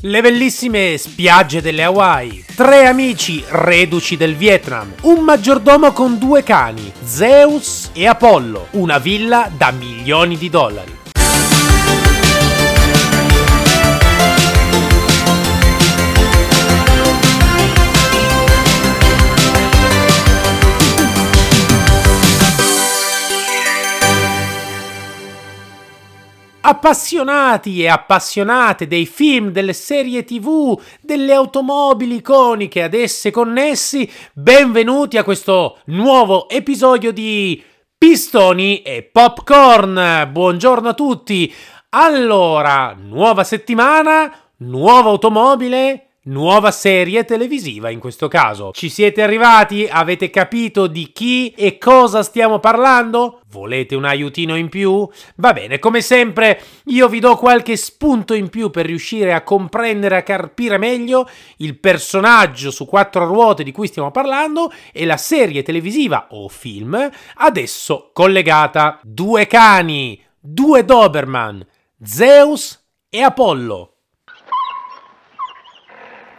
Le bellissime spiagge delle Hawaii, tre amici reduci del Vietnam, un maggiordomo con due cani, Zeus e Apollo, una villa da milioni di dollari. Appassionati e appassionate dei film, delle serie tv, delle automobili iconiche ad esse connessi, benvenuti a questo nuovo episodio di Pistoni e Popcorn. Buongiorno a tutti. Allora, nuova settimana, nuova automobile, nuova serie televisiva in questo caso. Ci siete arrivati? Avete capito di chi e cosa stiamo parlando? Volete un aiutino in più? Va bene, come sempre io vi do qualche spunto in più per riuscire a comprendere, a carpire meglio il personaggio su quattro ruote di cui stiamo parlando e la serie televisiva o film adesso collegata. Due cani, due Doberman, Zeus e Apollo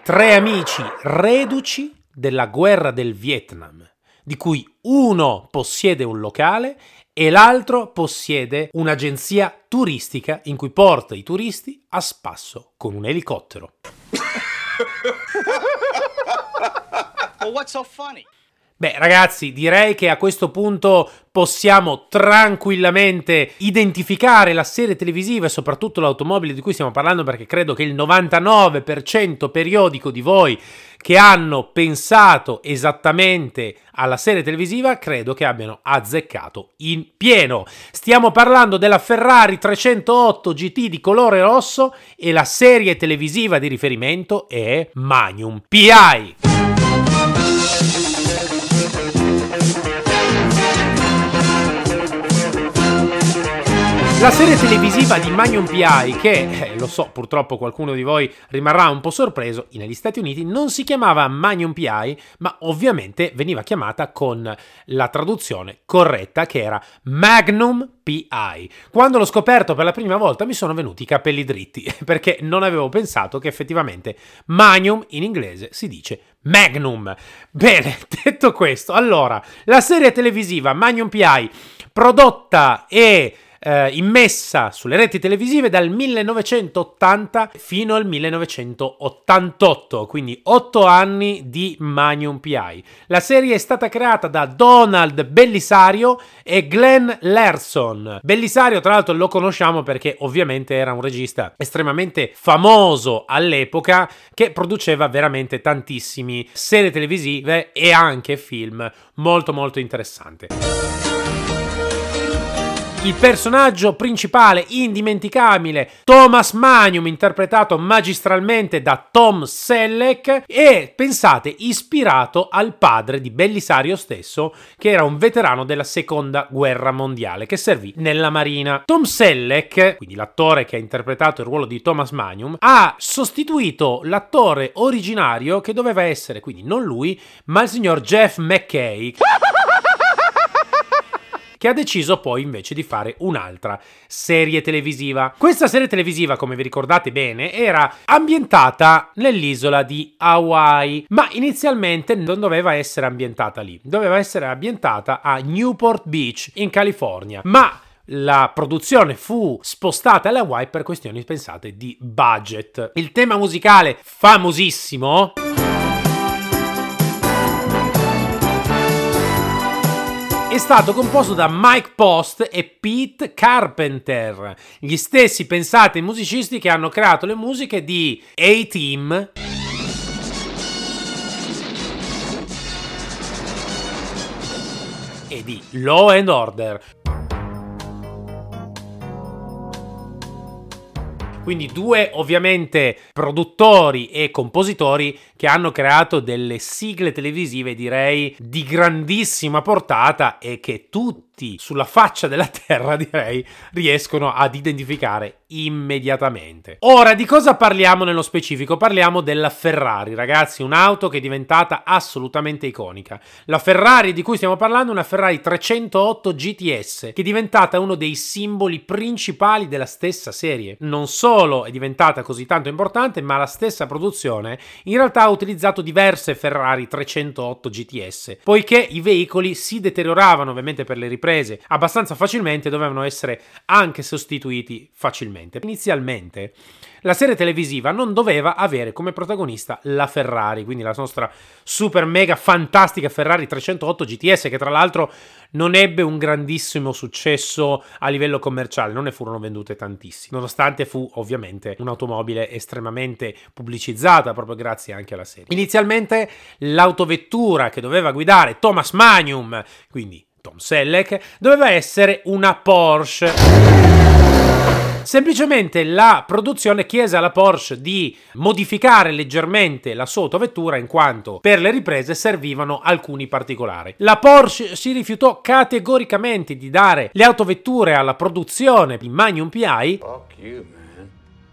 tre amici reduci della guerra del Vietnam, di cui uno possiede un locale e l'altro possiede un'agenzia turistica in cui porta i turisti a spasso con un elicottero. well, what's so funny? Beh, ragazzi, direi che a questo punto possiamo tranquillamente identificare la serie televisiva e soprattutto l'automobile di cui stiamo parlando perché credo che il 99% periodico di voi che hanno pensato esattamente alla serie televisiva credo che abbiano azzeccato in pieno. Stiamo parlando della Ferrari 308 GT di colore rosso e la serie televisiva di riferimento è Magnum PI. La serie televisiva di Magnum PI, che eh, lo so, purtroppo qualcuno di voi rimarrà un po' sorpreso, negli Stati Uniti non si chiamava Magnum PI, ma ovviamente veniva chiamata con la traduzione corretta che era Magnum PI. Quando l'ho scoperto per la prima volta mi sono venuti i capelli dritti, perché non avevo pensato che effettivamente Magnum in inglese si dice Magnum. Bene, detto questo, allora, la serie televisiva Magnum PI, prodotta e eh, immessa sulle reti televisive dal 1980 fino al 1988, quindi 8 anni di Magnum PI. La serie è stata creata da Donald Bellisario e Glenn Lerson. Bellisario, tra l'altro, lo conosciamo perché ovviamente era un regista estremamente famoso all'epoca che produceva veramente tantissimi serie televisive e anche film molto molto interessanti. Il personaggio principale indimenticabile, Thomas Magnum, interpretato magistralmente da Tom Selleck, e pensate, ispirato al padre di Bellisario stesso, che era un veterano della seconda guerra mondiale, che servì nella marina. Tom Selleck, quindi l'attore che ha interpretato il ruolo di Thomas Magnum, ha sostituito l'attore originario che doveva essere, quindi non lui, ma il signor Jeff McKay che ha deciso poi invece di fare un'altra serie televisiva. Questa serie televisiva, come vi ricordate bene, era ambientata nell'isola di Hawaii, ma inizialmente non doveva essere ambientata lì, doveva essere ambientata a Newport Beach in California, ma la produzione fu spostata alle Hawaii per questioni, pensate, di budget. Il tema musicale famosissimo è stato composto da Mike Post e Pete Carpenter, gli stessi pensate musicisti che hanno creato le musiche di A-Team. E di Law and Order. Quindi due ovviamente produttori e compositori che hanno creato delle sigle televisive direi di grandissima portata e che tutti sulla faccia della terra, direi, riescono ad identificare immediatamente. Ora, di cosa parliamo nello specifico? Parliamo della Ferrari, ragazzi, un'auto che è diventata assolutamente iconica. La Ferrari di cui stiamo parlando è una Ferrari 308 GTS, che è diventata uno dei simboli principali della stessa serie. Non solo è diventata così tanto importante, ma la stessa produzione in realtà ha utilizzato diverse Ferrari 308 GTS, poiché i veicoli si deterioravano ovviamente per le riprese abbastanza facilmente, dovevano essere anche sostituiti facilmente inizialmente. La serie televisiva non doveva avere come protagonista la Ferrari, quindi la nostra super mega fantastica Ferrari 308 GTS che tra l'altro non ebbe un grandissimo successo a livello commerciale, non ne furono vendute tantissime, nonostante fu ovviamente un'automobile estremamente pubblicizzata proprio grazie anche alla serie. Inizialmente l'autovettura che doveva guidare Thomas Magnum, quindi Tom Selleck, doveva essere una Porsche. Semplicemente la produzione chiese alla Porsche di modificare leggermente la sua autovettura in quanto per le riprese servivano alcuni particolari. La Porsche si rifiutò categoricamente di dare le autovetture alla produzione di Magnum PI. You,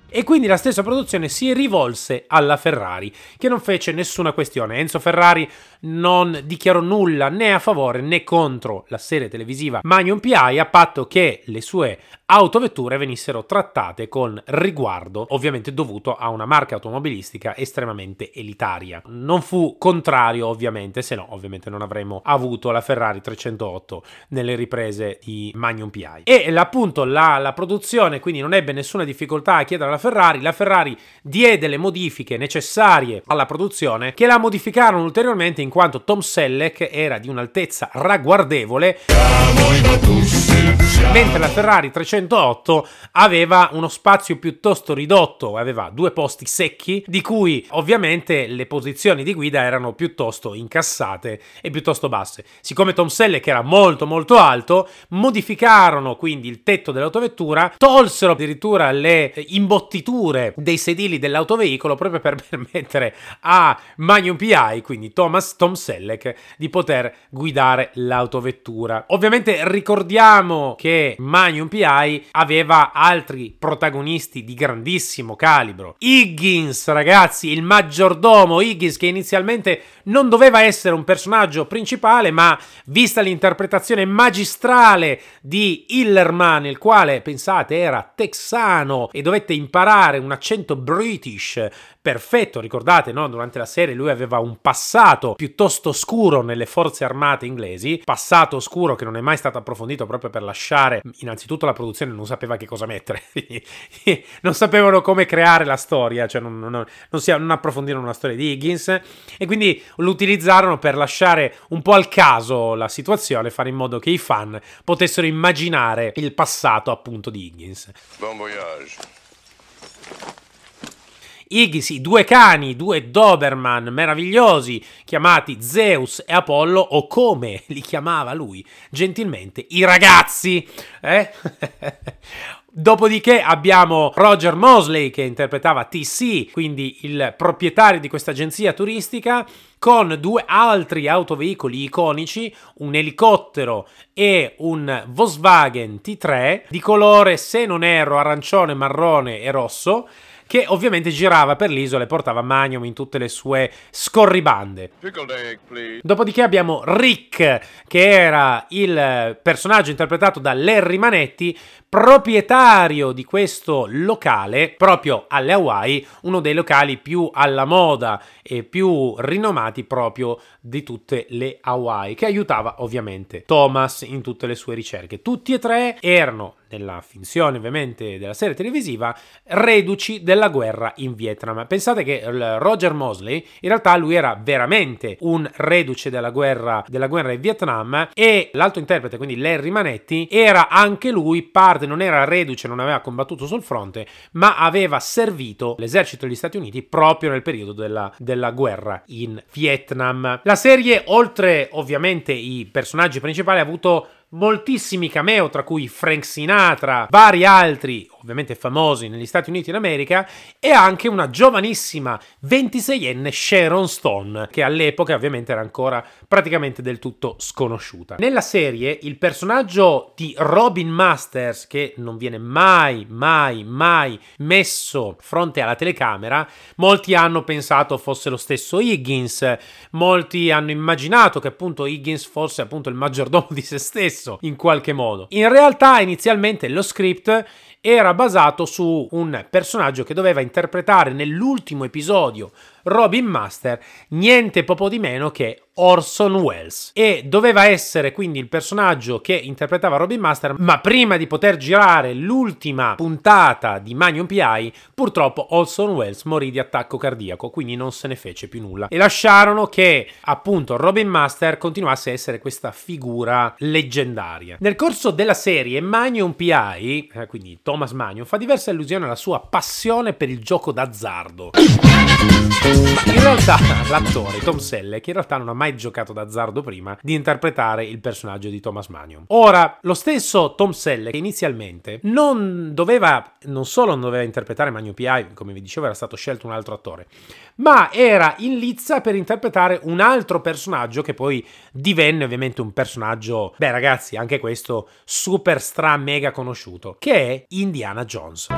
e quindi la stessa produzione si rivolse alla Ferrari, che non fece nessuna questione. Enzo Ferrari non dichiarò nulla né a favore né contro la serie televisiva Magnum PI, a patto che le sue autovetture venissero trattate con riguardo, ovviamente dovuto a una marca automobilistica estremamente elitaria. Non fu contrario, ovviamente, se no, ovviamente non avremmo avuto la Ferrari 308 nelle riprese di Magnum PI. E appunto la, la produzione quindi non ebbe nessuna difficoltà a chiedere alla Ferrari, la Ferrari diede le modifiche necessarie alla produzione che la modificarono ulteriormente in quanto Tom Selleck era di un'altezza ragguardevole mentre la Ferrari 308 aveva uno spazio piuttosto ridotto, aveva due posti secchi, di cui ovviamente le posizioni di guida erano piuttosto incassate e piuttosto basse. Siccome Tom Selleck era molto molto alto, modificarono quindi il tetto dell'autovettura, tolsero addirittura le imbottiture dei sedili dell'autoveicolo proprio per permettere a Magnum PI, quindi Thomas Tom Selleck, di poter guidare l'autovettura. Ovviamente ricordiamo che Magnum PI aveva altri protagonisti di grandissimo calibro. Higgins, ragazzi, il maggiordomo Higgins che inizialmente non doveva essere un personaggio principale, ma vista l'interpretazione magistrale di Hillerman, il quale pensate era texano e dovette imparare un accento british perfetto, ricordate, no? Durante la serie lui aveva un passato piuttosto scuro nelle forze armate inglesi, passato oscuro che non è mai stato approfondito proprio per lasciare, innanzitutto la produzione non sapeva che cosa mettere, non sapevano come creare la storia, cioè non, non, non, si, non approfondirono la storia di Higgins e quindi lo utilizzarono per lasciare un po' al caso la situazione, fare in modo che i fan potessero immaginare il passato appunto di Higgins. Buon voyage. Higgins, i due cani, due Doberman meravigliosi chiamati Zeus e Apollo, o come li chiamava lui gentilmente, i ragazzi. Eh? Dopodiché abbiamo Roger Mosley che interpretava TC, quindi il proprietario di questa agenzia turistica, con due altri autoveicoli iconici, un elicottero e un Volkswagen T3 di colore, se non erro, arancione, marrone e rosso che ovviamente girava per l'isola e portava Magnum in tutte le sue scorribande. Egg, Dopodiché abbiamo Rick, che era il personaggio interpretato da Larry Manetti, proprietario di questo locale proprio alle Hawaii, uno dei locali più alla moda e più rinomati proprio di tutte le Hawaii, che aiutava ovviamente Thomas in tutte le sue ricerche. Tutti e tre erano nella finzione ovviamente della serie televisiva, reduci della guerra in Vietnam. Pensate che Roger Mosley in realtà lui era veramente un reduce della guerra, della guerra in Vietnam e l'altro interprete, quindi Larry Manetti, era anche lui parte, non era reduce, non aveva combattuto sul fronte, ma aveva servito l'esercito degli Stati Uniti proprio nel periodo della, della guerra in Vietnam. La serie, oltre ovviamente i personaggi principali, ha avuto moltissimi cameo, tra cui Frank Sinatra, vari altri, ovviamente famosi negli Stati Uniti d'America, e anche una giovanissima 26enne Sharon Stone, che all'epoca ovviamente era ancora praticamente del tutto sconosciuta. Nella serie il personaggio di Robin Masters, che non viene mai, mai, mai messo fronte alla telecamera, molti hanno pensato fosse lo stesso Higgins, molti hanno immaginato che appunto Higgins fosse appunto il maggiordomo di se stesso in qualche modo. In realtà inizialmente lo script era basato su un personaggio che doveva interpretare nell'ultimo episodio Robin Master, niente poco di meno che Orson Welles. E doveva essere quindi il personaggio che interpretava Robin Master, ma prima di poter girare l'ultima puntata di Magnum PI, purtroppo Orson Welles morì di attacco cardiaco, quindi non se ne fece più nulla. E lasciarono che appunto Robin Master continuasse a essere questa figura leggendaria. Nel corso della serie Magnum PI, eh, quindi Thomas Magnum, fa diverse allusioni alla sua passione per il gioco d'azzardo. In realtà l'attore Tom Selleck in realtà non ha mai giocato d'azzardo prima di interpretare il personaggio di Thomas Manion. Ora, lo stesso Tom Selleck inizialmente non doveva, non solo non doveva interpretare Magno P.I., come vi dicevo era stato scelto un altro attore, ma era in lizza per interpretare un altro personaggio che poi divenne ovviamente un personaggio, beh ragazzi, anche questo super stra mega conosciuto, che è Indiana Jones.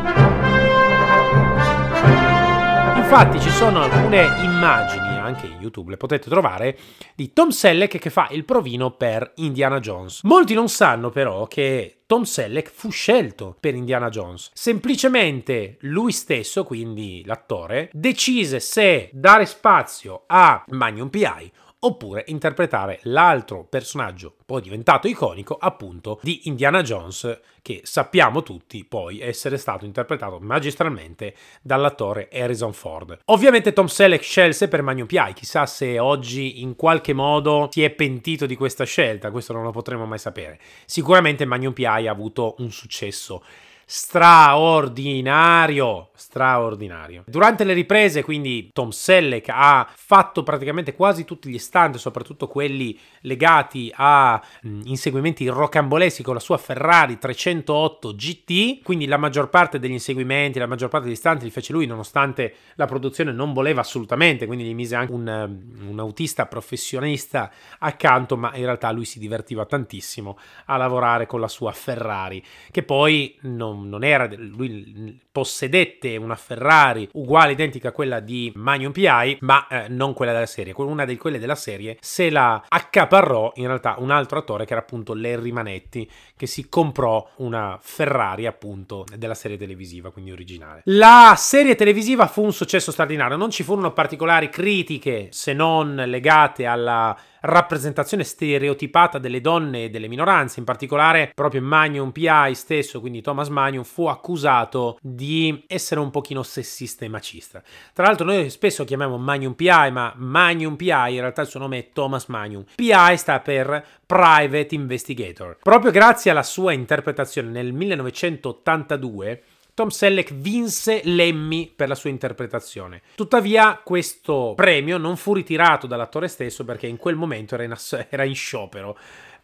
Infatti ci sono alcune immagini, anche in YouTube le potete trovare, di Tom Selleck che fa il provino per Indiana Jones. Molti non sanno però che Tom Selleck fu scelto per Indiana Jones. Semplicemente lui stesso, quindi l'attore, decise se dare spazio a Magnum PI oppure interpretare l'altro personaggio poi diventato iconico appunto di Indiana Jones che sappiamo tutti poi essere stato interpretato magistralmente dall'attore Harrison Ford. Ovviamente Tom Selleck scelse per Magnum P.I., chissà se oggi in qualche modo si è pentito di questa scelta, questo non lo potremo mai sapere. Sicuramente Magnum P.I. ha avuto un successo straordinario, straordinario. Durante le riprese, quindi Tom Selleck ha fatto praticamente quasi tutti gli stunt, soprattutto quelli legati a mh, inseguimenti rocamboleschi con la sua Ferrari 308 GT, quindi la maggior parte degli inseguimenti, la maggior parte degli stunt li fece lui nonostante la produzione non voleva assolutamente, quindi gli mise anche un, un autista professionista accanto, ma in realtà lui si divertiva tantissimo a lavorare con la sua Ferrari, che poi non non, era, lui possedette una Ferrari uguale, identica a quella di Magnum PI, ma eh, non quella della serie. Una di quelle della serie se la accaparrò in realtà un altro attore che era appunto Larry Manetti, che si comprò una Ferrari appunto della serie televisiva, quindi originale. La serie televisiva fu un successo straordinario, non ci furono particolari critiche se non legate alla rappresentazione stereotipata delle donne e delle minoranze, in particolare proprio Magnum PI stesso, quindi Thomas Magnum, fu accusato di essere un pochino sessista e macista. Tra l'altro noi spesso chiamiamo Magnum PI, ma Magnum PI in realtà il suo nome è Thomas Magnum. PI sta per Private Investigator. Proprio grazie alla sua interpretazione nel 1982 Tom Selleck vinse l'Emmy per la sua interpretazione. Tuttavia, questo premio non fu ritirato dall'attore stesso perché in quel momento era in, ass- era in sciopero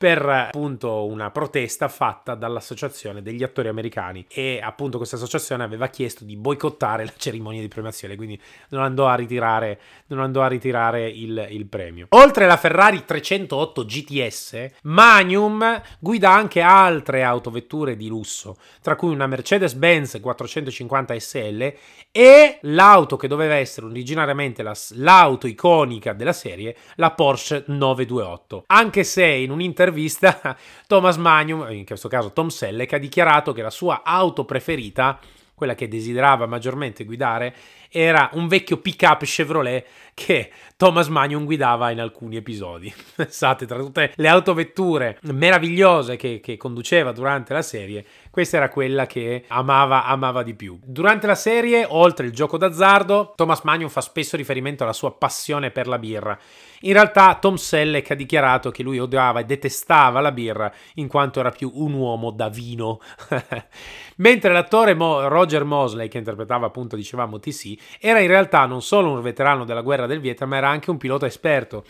per appunto una protesta fatta dall'associazione degli attori americani. E appunto questa associazione aveva chiesto di boicottare la cerimonia di premiazione quindi non andò a ritirare, andò a ritirare il, il premio. Oltre alla Ferrari 308 GTS Magnum guida anche altre autovetture di lusso tra cui una Mercedes-Benz 450 SL e l'auto che doveva essere originariamente la, l'auto iconica della serie la Porsche 928 anche se in un intervento intervista Thomas Magnum, in questo caso Tom Selleck, ha dichiarato che la sua auto preferita, quella che desiderava maggiormente guidare, era un vecchio pick-up Chevrolet che Thomas Magnum guidava in alcuni episodi. Pensate, tra tutte le autovetture meravigliose che, che, conduceva durante la serie, questa era quella che amava, amava di più. Durante la serie, oltre il gioco d'azzardo, Thomas Magnum fa spesso riferimento alla sua passione per la birra. In realtà Tom Selleck ha dichiarato che lui odiava e detestava la birra in quanto era più un uomo da vino. Mentre l'attore Mo- Roger Mosley, che interpretava appunto, dicevamo, TC, era in realtà non solo un veterano della guerra del Vietnam, ma era anche un pilota esperto.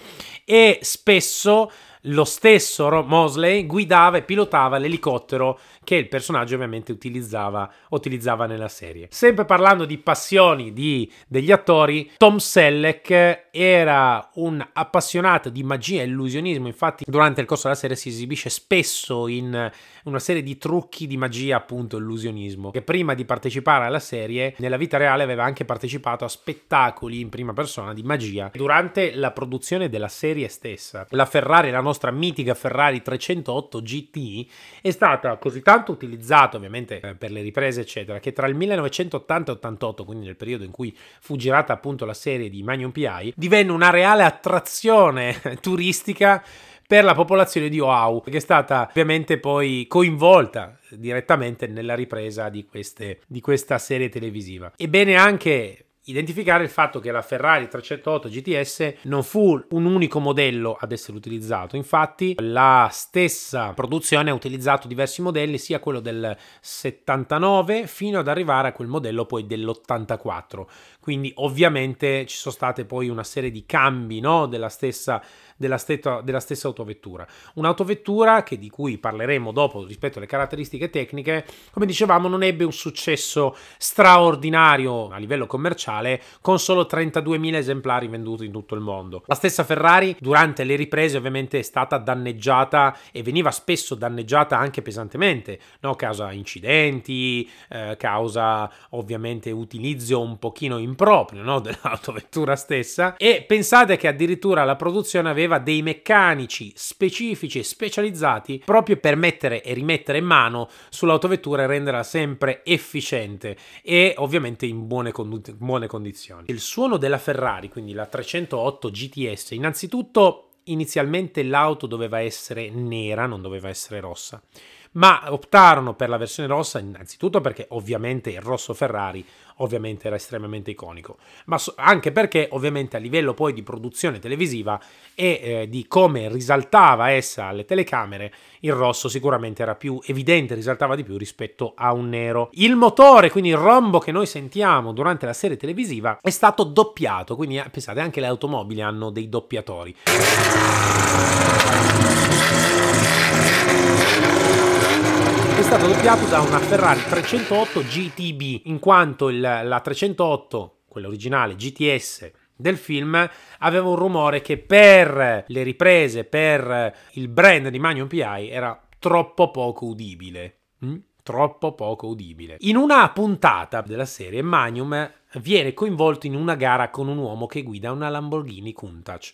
E spesso lo stesso Mosley guidava e pilotava l'elicottero che il personaggio ovviamente utilizzava, utilizzava nella serie. Sempre parlando di passioni di, degli attori, Tom Selleck era un appassionato di magia e illusionismo, infatti durante il corso della serie si esibisce spesso in una serie di trucchi di magia, appunto illusionismo, che prima di partecipare alla serie nella vita reale aveva anche partecipato a spettacoli in prima persona di magia durante la produzione della serie stessa. La Ferrari, la nostra mitica Ferrari 308 GT, è stata così tanto utilizzata ovviamente eh, per le riprese eccetera, che tra il 1980 e 88, quindi nel periodo in cui fu girata appunto la serie di Magnum PI, divenne una reale attrazione turistica per la popolazione di Oahu, che è stata ovviamente poi coinvolta direttamente nella ripresa di, queste, di questa serie televisiva. Ebbene anche identificare il fatto che la Ferrari 308 GTS non fu un unico modello ad essere utilizzato, infatti la stessa produzione ha utilizzato diversi modelli, sia quello del 79 fino ad arrivare a quel modello poi dell'84, quindi ovviamente ci sono state poi una serie di cambi no, della stessa della, stessa, della stessa autovettura. Un'autovettura che, di cui parleremo dopo rispetto alle caratteristiche tecniche, come dicevamo, non ebbe un successo straordinario a livello commerciale con solo 32.000 esemplari venduti in tutto il mondo. La stessa Ferrari durante le riprese ovviamente è stata danneggiata e veniva spesso danneggiata anche pesantemente, no? causa incidenti, eh, causa ovviamente utilizzo un pochino improprio no? dell'autovettura stessa e pensate che addirittura la produzione aveva dei meccanici specifici e specializzati proprio per mettere e rimettere mano sull'autovettura e renderla sempre efficiente e ovviamente in buone, con- buone condizioni. Il suono della Ferrari, quindi la 308 GTS, innanzitutto inizialmente l'auto doveva essere nera, non doveva essere rossa ma optarono per la versione rossa innanzitutto perché ovviamente il rosso Ferrari ovviamente era estremamente iconico, ma anche perché ovviamente a livello poi di produzione televisiva e eh, di come risaltava essa alle telecamere, il rosso sicuramente era più evidente, risaltava di più rispetto a un nero. Il motore, quindi il rombo che noi sentiamo durante la serie televisiva, è stato doppiato, quindi eh, pensate anche le automobili hanno dei doppiatori è stato doppiato da una Ferrari 308 GTB, in quanto il, la 308, quella originale GTS del film, aveva un rumore che per le riprese, per il brand di Magnum PI era troppo poco udibile. Mm? Troppo poco udibile. In una puntata della serie, Magnum viene coinvolto in una gara con un uomo che guida una Lamborghini Countach.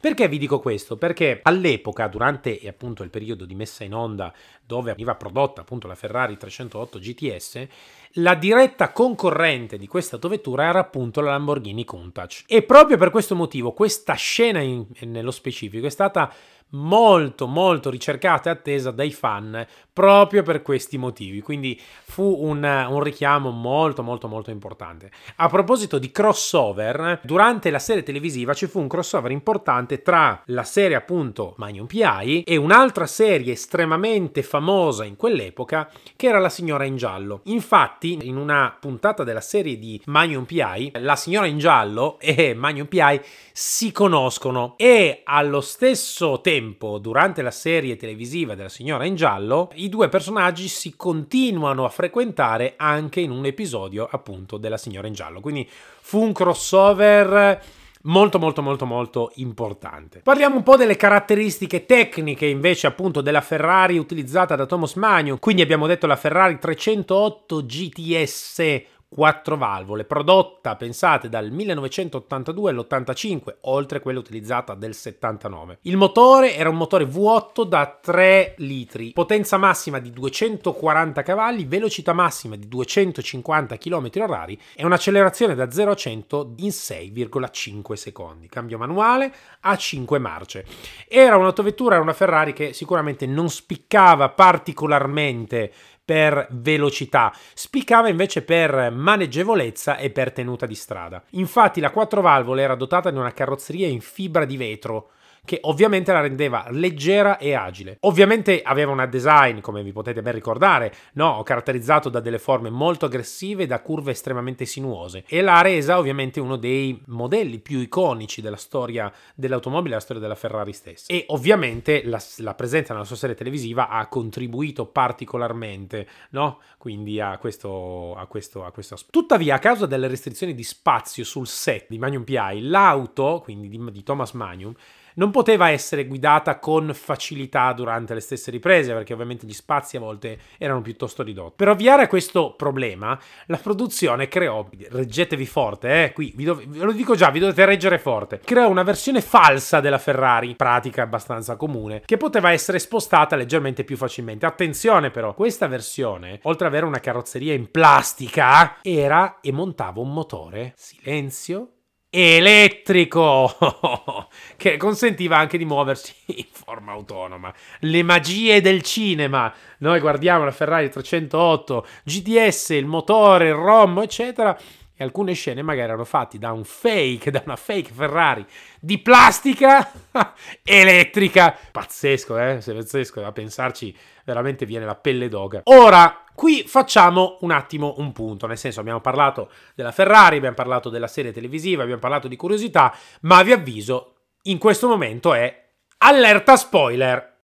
Perché vi dico questo? Perché all'epoca, durante appunto il periodo di messa in onda dove veniva prodotta appunto la Ferrari 308 GTS, la diretta concorrente di questa autovettura era appunto la Lamborghini Countach. E proprio per questo motivo questa scena in, nello specifico è stata molto molto ricercata e attesa dai fan proprio per questi motivi. Quindi fu un, un, richiamo molto molto molto importante. A proposito di crossover durante la serie televisiva ci fu un crossover importante tra la serie appunto Magnum PI e un'altra serie estremamente famosa in quell'epoca che era La signora in giallo. Infatti in una puntata della serie di Magnum PI la signora in giallo e Magnum PI si conoscono. E allo stesso tempo durante la serie televisiva della signora in giallo, i due personaggi si continuano a frequentare anche in un episodio appunto della signora in giallo. Quindi fu un crossover molto molto molto molto importante. Parliamo un po' delle caratteristiche tecniche invece appunto della Ferrari utilizzata da Thomas Magnum. Quindi abbiamo detto la Ferrari 308 GTS 4 valvole, prodotta, pensate, dal 1982 all'85, oltre a quella utilizzata del 79. Il motore era un motore V8 da 3 litri, potenza massima di 240 cavalli, velocità massima di 250 km/h e un'accelerazione da 0 a 100 in 6,5 secondi. Cambio manuale a 5 marce. Era un'autovettura, era una Ferrari che sicuramente non spiccava particolarmente per velocità, spiccava invece per maneggevolezza e per tenuta di strada. Infatti la 4 valvole era dotata di una carrozzeria in fibra di vetro che ovviamente la rendeva leggera e agile. Ovviamente aveva una design, come vi potete ben ricordare, no? caratterizzato da delle forme molto aggressive e da curve estremamente sinuose e l'ha resa ovviamente uno dei modelli più iconici della storia dell'automobile, della storia della Ferrari stessa. E ovviamente la, la presenza nella sua serie televisiva ha contribuito particolarmente, no? Quindi a questo, a questo, a questo aspetto. Tuttavia, a causa delle restrizioni di spazio sul set di Magnum PI, l'auto, quindi di, di Thomas Magnum, non poteva essere guidata con facilità durante le stesse riprese, perché ovviamente gli spazi a volte erano piuttosto ridotti. Per ovviare a questo problema, la produzione creò, reggetevi forte, eh, qui vi, do, ve lo dico già, vi dovete reggere forte, creò una versione falsa della Ferrari, pratica abbastanza comune, che poteva essere spostata leggermente più facilmente. Attenzione però, questa versione, oltre ad avere una carrozzeria in plastica, era e montava un motore, silenzio, elettrico che consentiva anche di muoversi in forma autonoma. Le magie del cinema. Noi guardiamo la Ferrari 308, GTS, il motore, il ROM, eccetera. E alcune scene magari erano fatte da un fake, da una fake Ferrari di plastica elettrica. Pazzesco, eh? Se pazzesco, da pensarci veramente viene la pelle d'oga. Ora, Qui facciamo un attimo un punto, nel senso abbiamo parlato della Ferrari, abbiamo parlato della serie televisiva, abbiamo parlato di curiosità, ma vi avviso, in questo momento è allerta spoiler.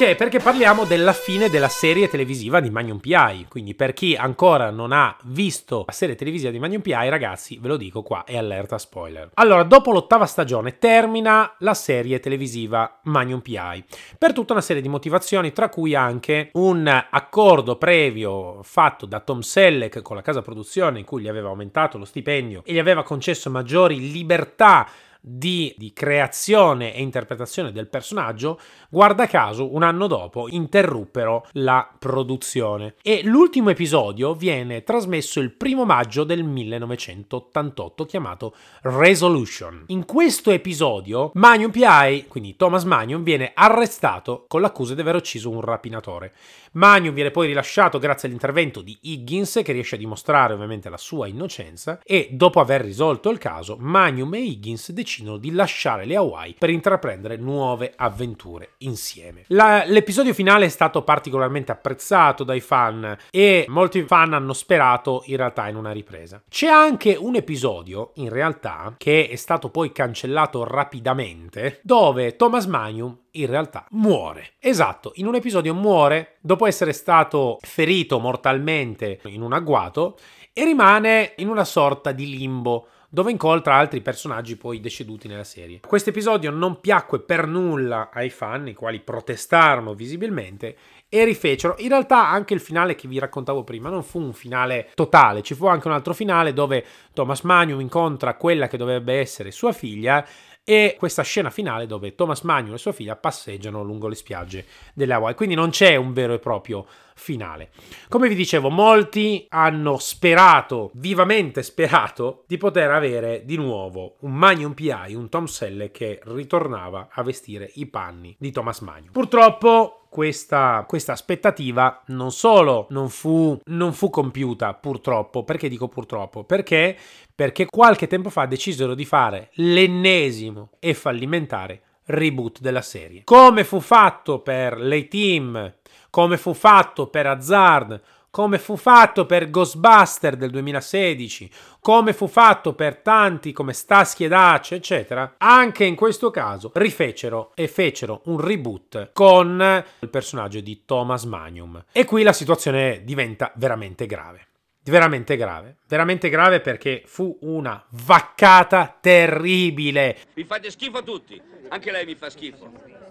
Perché? Perché parliamo della fine della serie televisiva di Magnum PI. Quindi, per chi ancora non ha visto la serie televisiva di Magnum PI, ragazzi, ve lo dico qua, è allerta spoiler. Allora, dopo l'ottava stagione termina la serie televisiva Magnum PI per tutta una serie di motivazioni, tra cui anche un accordo previo fatto da Tom Selleck con la casa produzione in cui gli aveva aumentato lo stipendio e gli aveva concesso maggiori libertà di, di, creazione e interpretazione del personaggio, guarda caso un anno dopo interruppero la produzione. E l'ultimo episodio viene trasmesso il primo maggio del 1988 chiamato Resolution. In questo episodio Magnum PI, quindi Thomas Magnum, viene arrestato con l'accusa di aver ucciso un rapinatore. Magnum viene poi rilasciato grazie all'intervento di Higgins che riesce a dimostrare ovviamente la sua innocenza e dopo aver risolto il caso Magnum e Higgins decidono di lasciare le Hawaii per intraprendere nuove avventure insieme. La, l'episodio finale è stato particolarmente apprezzato dai fan e molti fan hanno sperato in realtà in una ripresa. C'è anche un episodio in realtà che è stato poi cancellato rapidamente dove Thomas Magnum in realtà muore. Esatto, in un episodio muore dopo essere stato ferito mortalmente in un agguato e rimane in una sorta di limbo dove incontra altri personaggi poi deceduti nella serie. Questo episodio non piacque per nulla ai fan, i quali protestarono visibilmente e rifecero. In realtà anche il finale che vi raccontavo prima non fu un finale totale, ci fu anche un altro finale dove Thomas Magnum incontra quella che dovrebbe essere sua figlia e questa scena finale dove Thomas Magnum e sua figlia passeggiano lungo le spiagge delle Hawaii. Quindi non c'è un vero e proprio finale. Come vi dicevo, molti hanno sperato, vivamente sperato, di poter avere di nuovo un Magnum PI, un Tom Selleck che ritornava a vestire i panni di Thomas Magnum. Purtroppo questa, questa, aspettativa non solo non fu, non fu compiuta, purtroppo, perché dico purtroppo? Perché, perché qualche tempo fa decisero di fare l'ennesimo e fallimentare reboot della serie. Come fu fatto per l'A-Team come fu fatto per Hazard, come fu fatto per Ghostbuster del 2016, come fu fatto per tanti come Starsky e Dutch, eccetera, anche in questo caso rifecero e fecero un reboot con il personaggio di Thomas Magnum. E qui la situazione diventa veramente grave. Veramente grave, veramente grave perché fu una vaccata terribile. Vi fate schifo tutti, anche lei mi fa schifo.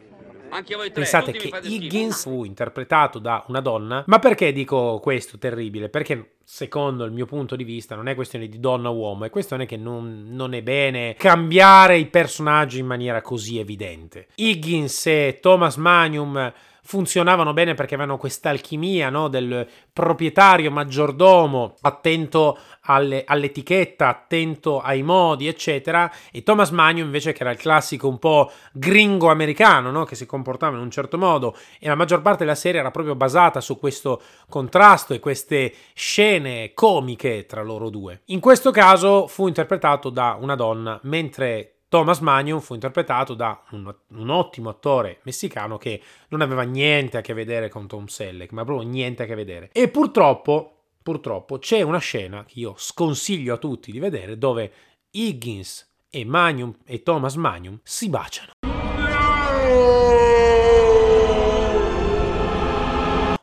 Anche voi tre. Pensate che Higgins fu interpretato da una donna. Ma perché dico questo terribile? Perché secondo il mio punto di vista non è questione di donna o uomo, è questione che non, non è bene cambiare i personaggi in maniera così evidente. Higgins e Thomas Magnum funzionavano bene perché avevano questa alchimia no? del proprietario maggiordomo attento alle, all'etichetta, attento ai modi, eccetera, e Thomas Magnum invece che era il classico un po' gringo americano, no? che si comportava in un certo modo, e la maggior parte della serie era proprio basata su questo contrasto e queste scene comiche tra loro due. In questo caso fu interpretato da una donna, mentre Thomas Magnum fu interpretato da un, un, ottimo attore messicano che non aveva niente a che vedere con Tom Selleck, ma proprio niente a che vedere. E purtroppo, purtroppo c'è una scena che io sconsiglio a tutti di vedere dove Higgins e Magnum e Thomas Magnum si baciano.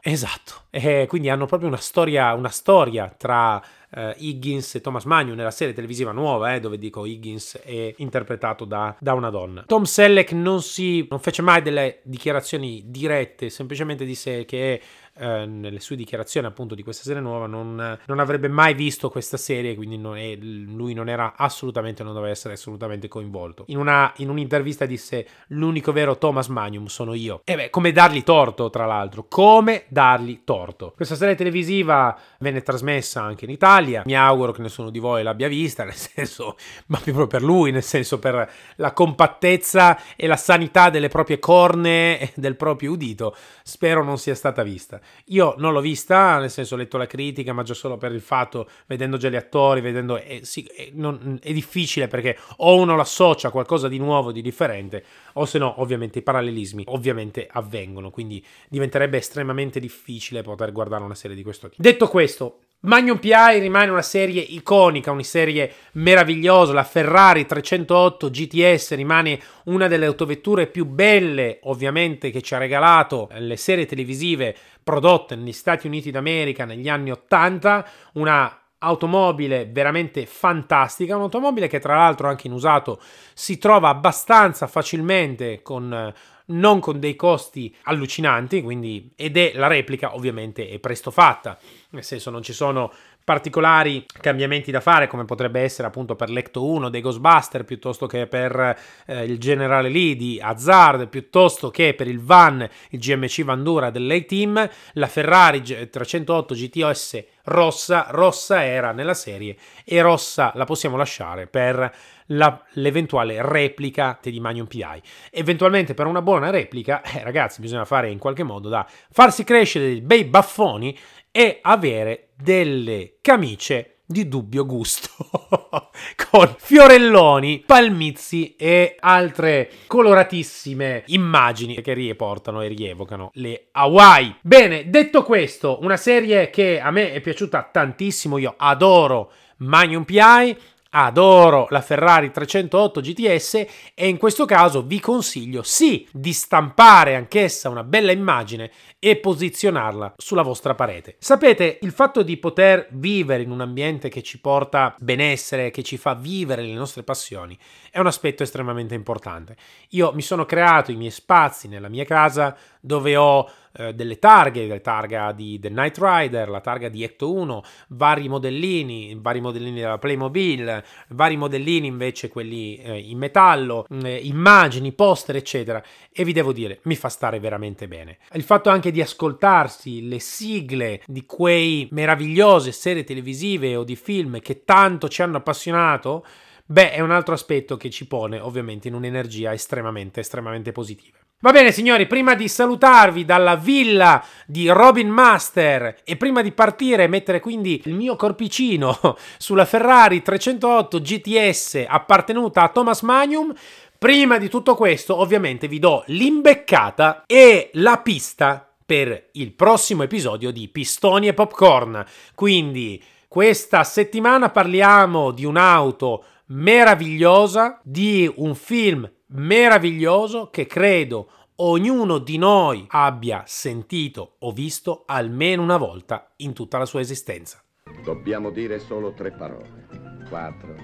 Esatto, e quindi hanno proprio una storia, una storia tra uh, Higgins e Thomas Magnum nella serie televisiva nuova, eh, dove dico Higgins è interpretato da, da, una donna. Tom Selleck non, si, non fece mai delle dichiarazioni dirette, semplicemente disse che eh, nelle sue dichiarazioni appunto di questa serie nuova non, non avrebbe mai visto questa serie quindi non è, lui non era assolutamente non doveva essere assolutamente coinvolto. In, una, in un'intervista disse l'unico vero Thomas Magnum sono io. E beh come dargli torto tra l'altro? Come dargli torto? Questa serie televisiva venne trasmessa anche in Italia. Mi auguro che nessuno di voi l'abbia vista nel senso ma proprio per lui nel senso per la compattezza e la sanità delle proprie corne e del proprio udito. Spero non sia stata vista io non l'ho vista, nel senso ho letto la critica, ma già solo per il fatto, vedendo già gli attori, vedendo... È, sì, è, non, è difficile perché o uno l'associa a qualcosa di nuovo, di differente, o se no, ovviamente, i parallelismi ovviamente avvengono, quindi diventerebbe estremamente difficile poter guardare una serie di questo tipo. Detto questo, Magnum PI rimane una serie iconica, una serie meravigliosa. La Ferrari 308 GTS rimane una delle autovetture più belle, ovviamente, che ci ha regalato le serie televisive prodotte negli Stati Uniti d'America negli anni 80. Una automobile veramente fantastica, un'automobile che tra l'altro anche in usato si trova abbastanza facilmente con non con dei costi allucinanti, quindi, ed è la replica ovviamente è presto fatta, nel senso non ci sono particolari cambiamenti da fare come potrebbe essere appunto per l'Ecto 1 dei Ghostbuster piuttosto che per eh, il Generale Lee di Hazard piuttosto che per il Van il GMC Vandura dell'A-Team la Ferrari 308 GTOS rossa rossa era nella serie e rossa la possiamo lasciare per la, l'eventuale replica di Magnum PI. Eventualmente per una buona replica, eh, ragazzi, bisogna fare in qualche modo da farsi crescere dei bei baffoni e avere delle camicie di dubbio gusto con fiorelloni, palmizi e altre coloratissime immagini che rieportano e rievocano le Hawaii. Bene, detto questo, una serie che a me è piaciuta tantissimo, io adoro Magnum PI adoro la Ferrari 308 GTS e in questo caso vi consiglio sì di stampare anch'essa una bella immagine e posizionarla sulla vostra parete. Sapete, il fatto di poter vivere in un ambiente che ci porta benessere, che ci fa vivere le nostre passioni, è un aspetto estremamente importante. Io mi sono creato i miei spazi nella mia casa dove ho eh, delle targhe, la targa di The Night Rider, la targa di Ecto 1, vari modellini, vari modellini della Playmobil, vari modellini invece quelli eh, in metallo, eh, immagini, poster, eccetera. E vi devo dire, mi fa stare veramente bene. Il fatto anche di ascoltarsi le sigle di quei meravigliose serie televisive o di film che tanto ci hanno appassionato, beh, è un altro aspetto che ci pone ovviamente in un'energia estremamente, estremamente positiva. Va bene signori, prima di salutarvi dalla villa di Robin Master e prima di partire e mettere quindi il mio corpicino sulla Ferrari 308 GTS appartenuta a Thomas Magnum, prima di tutto questo ovviamente vi do l'imbeccata e la pista per il prossimo episodio di Pistoni e Popcorn. Quindi questa settimana parliamo di un'auto meravigliosa, di un film meraviglioso che credo ognuno di noi abbia sentito o visto almeno una volta in tutta la sua esistenza. Dobbiamo dire solo tre parole. Quattro.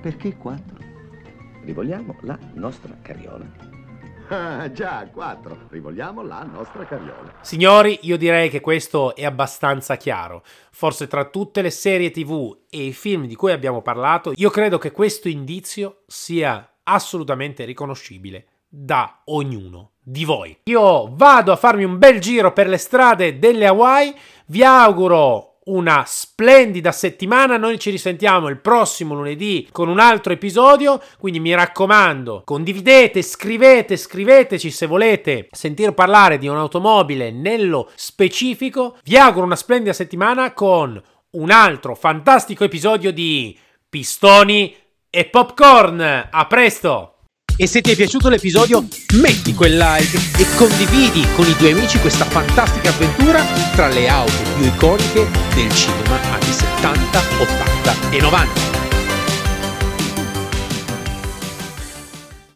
Perché quattro? Rivogliamo la nostra carriola. Ah, già, quattro. Rivogliamo la nostra carriola. Signori, io direi che questo è abbastanza chiaro. Forse tra tutte le serie TV e i film di cui abbiamo parlato, io credo che questo indizio sia assolutamente riconoscibile da ognuno di voi. Io vado a farmi un bel giro per le strade delle Hawaii, vi auguro una splendida settimana. Noi ci risentiamo il prossimo lunedì con un altro episodio. Quindi mi raccomando, condividete, scrivete, scriveteci se volete sentire parlare di un'automobile nello specifico. Vi auguro una splendida settimana con un altro fantastico episodio di Pistoni e Popcorn. A presto! E se ti è piaciuto l'episodio, metti quel like e condividi con i tuoi amici questa fantastica avventura tra le auto più iconiche del cinema anni 70, 80 e 90.